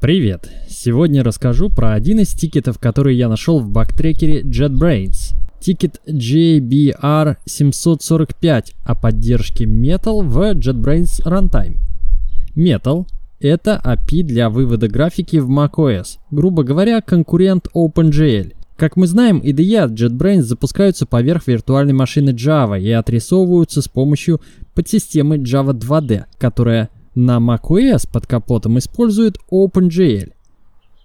Привет! Сегодня расскажу про один из тикетов, который я нашел в багтрекере JetBrains. Тикет JBR745 о поддержке Metal в JetBrains Runtime. Metal — это API для вывода графики в macOS, грубо говоря, конкурент OpenGL. Как мы знаем, IDE от JetBrains запускаются поверх виртуальной машины Java и отрисовываются с помощью подсистемы Java 2D, которая на macOS под капотом использует OpenGL.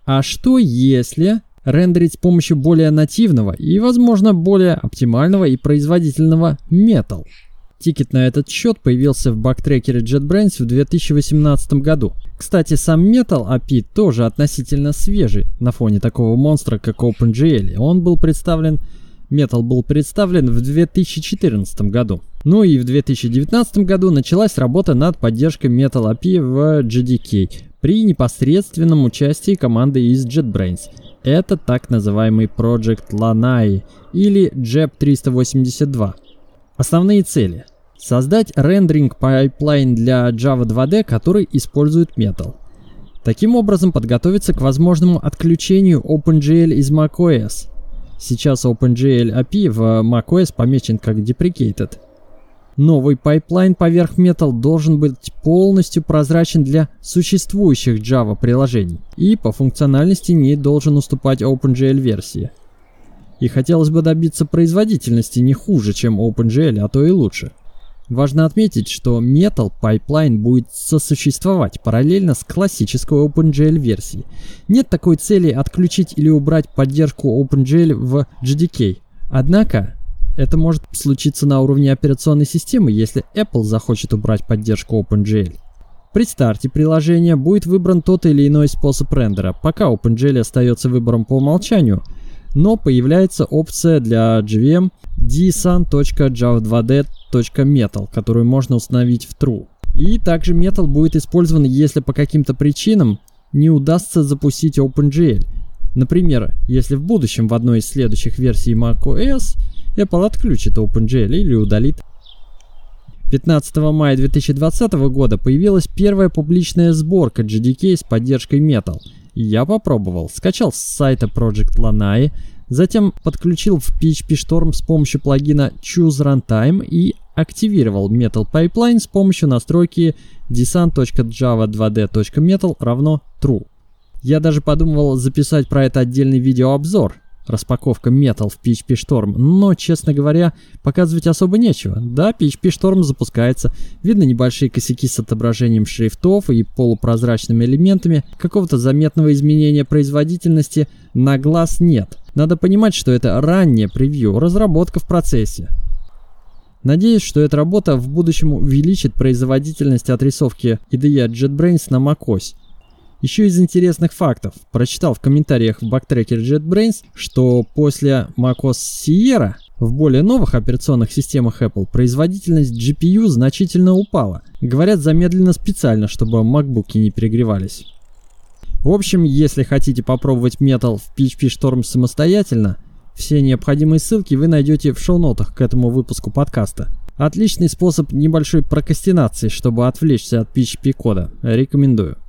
А что если рендерить с помощью более нативного и, возможно, более оптимального и производительного Metal? Тикет на этот счет появился в бактрекере JetBrains в 2018 году. Кстати, сам Metal API тоже относительно свежий на фоне такого монстра, как OpenGL. Он был представлен Metal был представлен в 2014 году. Ну и в 2019 году началась работа над поддержкой Metal API в JDK при непосредственном участии команды из JetBrains. Это так называемый Project Lanai или JEP 382. Основные цели. Создать rendering pipeline для Java 2D, который использует Metal. Таким образом подготовиться к возможному отключению OpenGL из macOS – Сейчас OpenGL API в macOS помечен как deprecated. Новый pipeline поверх Metal должен быть полностью прозрачен для существующих Java приложений и по функциональности не должен уступать OpenGL версии. И хотелось бы добиться производительности не хуже, чем OpenGL, а то и лучше. Важно отметить, что Metal Pipeline будет сосуществовать параллельно с классической OpenGL версией. Нет такой цели отключить или убрать поддержку OpenGL в JDK. Однако, это может случиться на уровне операционной системы, если Apple захочет убрать поддержку OpenGL. При старте приложения будет выбран тот или иной способ рендера, пока OpenGL остается выбором по умолчанию, но появляется опция для JVM dsun.java2d.metal, которую можно установить в true. И также metal будет использован, если по каким-то причинам не удастся запустить OpenGL. Например, если в будущем в одной из следующих версий macOS Apple отключит OpenGL или удалит. 15 мая 2020 года появилась первая публичная сборка JDK с поддержкой Metal. Я попробовал, скачал с сайта Project Lanai, Затем подключил в PHP Storm с помощью плагина Choose Runtime и активировал Metal Pipeline с помощью настройки descent.java2d.metal равно true. Я даже подумывал записать про это отдельный видеообзор, распаковка Metal в PHP Storm, но, честно говоря, показывать особо нечего. Да, PHP Storm запускается, видно небольшие косяки с отображением шрифтов и полупрозрачными элементами, какого-то заметного изменения производительности на глаз нет – надо понимать, что это раннее превью, разработка в процессе. Надеюсь, что эта работа в будущем увеличит производительность отрисовки IDE JetBrains на macOS. Еще из интересных фактов. Прочитал в комментариях в бактрекере JetBrains, что после macOS Sierra в более новых операционных системах Apple производительность GPU значительно упала. Говорят, замедленно специально, чтобы макбуки не перегревались. В общем, если хотите попробовать Metal в PHP Storm самостоятельно, все необходимые ссылки вы найдете в шоу-нотах к этому выпуску подкаста. Отличный способ небольшой прокрастинации, чтобы отвлечься от PHP кода. Рекомендую.